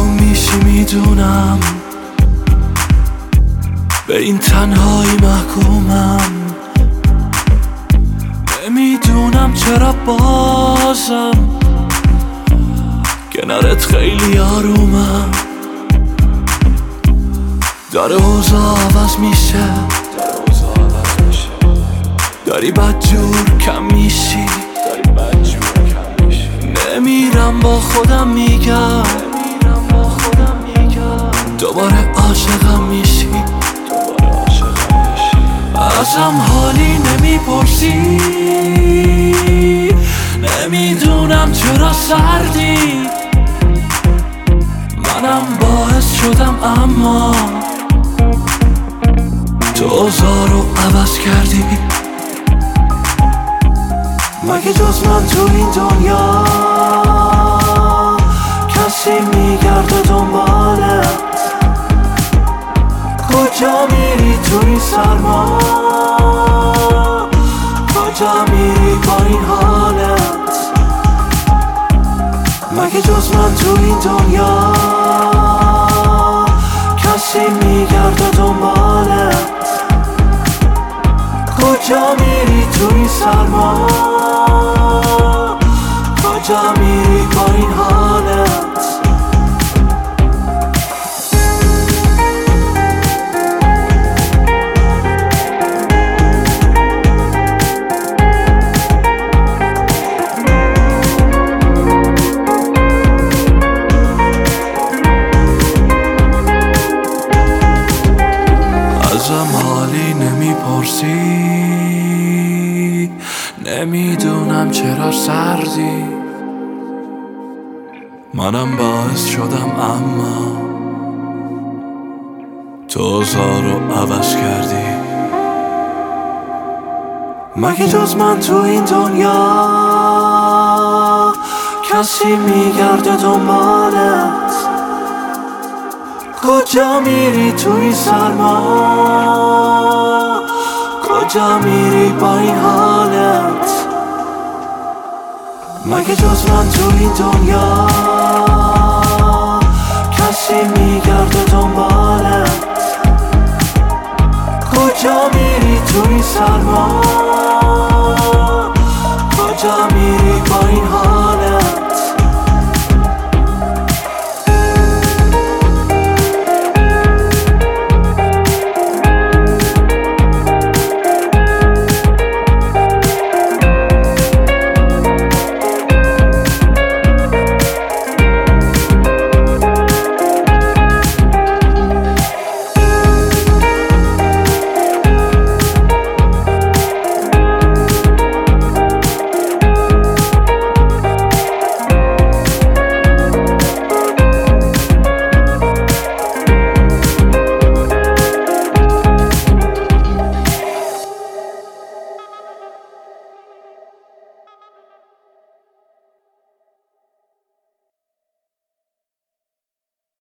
گم میشی می‌دونم. به این تنهایی محکومم. نمی‌دونم چرا بازم. کنارت خیلی آرومم. داره اوزا عوض میشه. داری بدجور کم میشی. نمیرم با خودم میگم. ازم حالی نمی‌پرسی. نمی‌دونم چرا سردی. منم باعث شدم اما تو رو عوض کردی. مگه جز من تو این دنیا کسی میگرده دنبالت کجا میری تو این سرما کجا میری با این حالت؟ مگه جز من تو این دنیا کسی میگرده دنبالت؟ کجا میری تو این سرما کجا ازم حالی نمی‌پرسی. نمی‌دونم چرا سردی منم باعث شدم اما تو رو عوض کردی. مگه جز من تو این دنیا کسی میگرده دنبالت؟ کجا میری تو این سرما؟ کجا میری با این حالت؟ مگه جز من تو این دنیا کسی میگرده دنبالت؟ کجا میری تو این سرما؟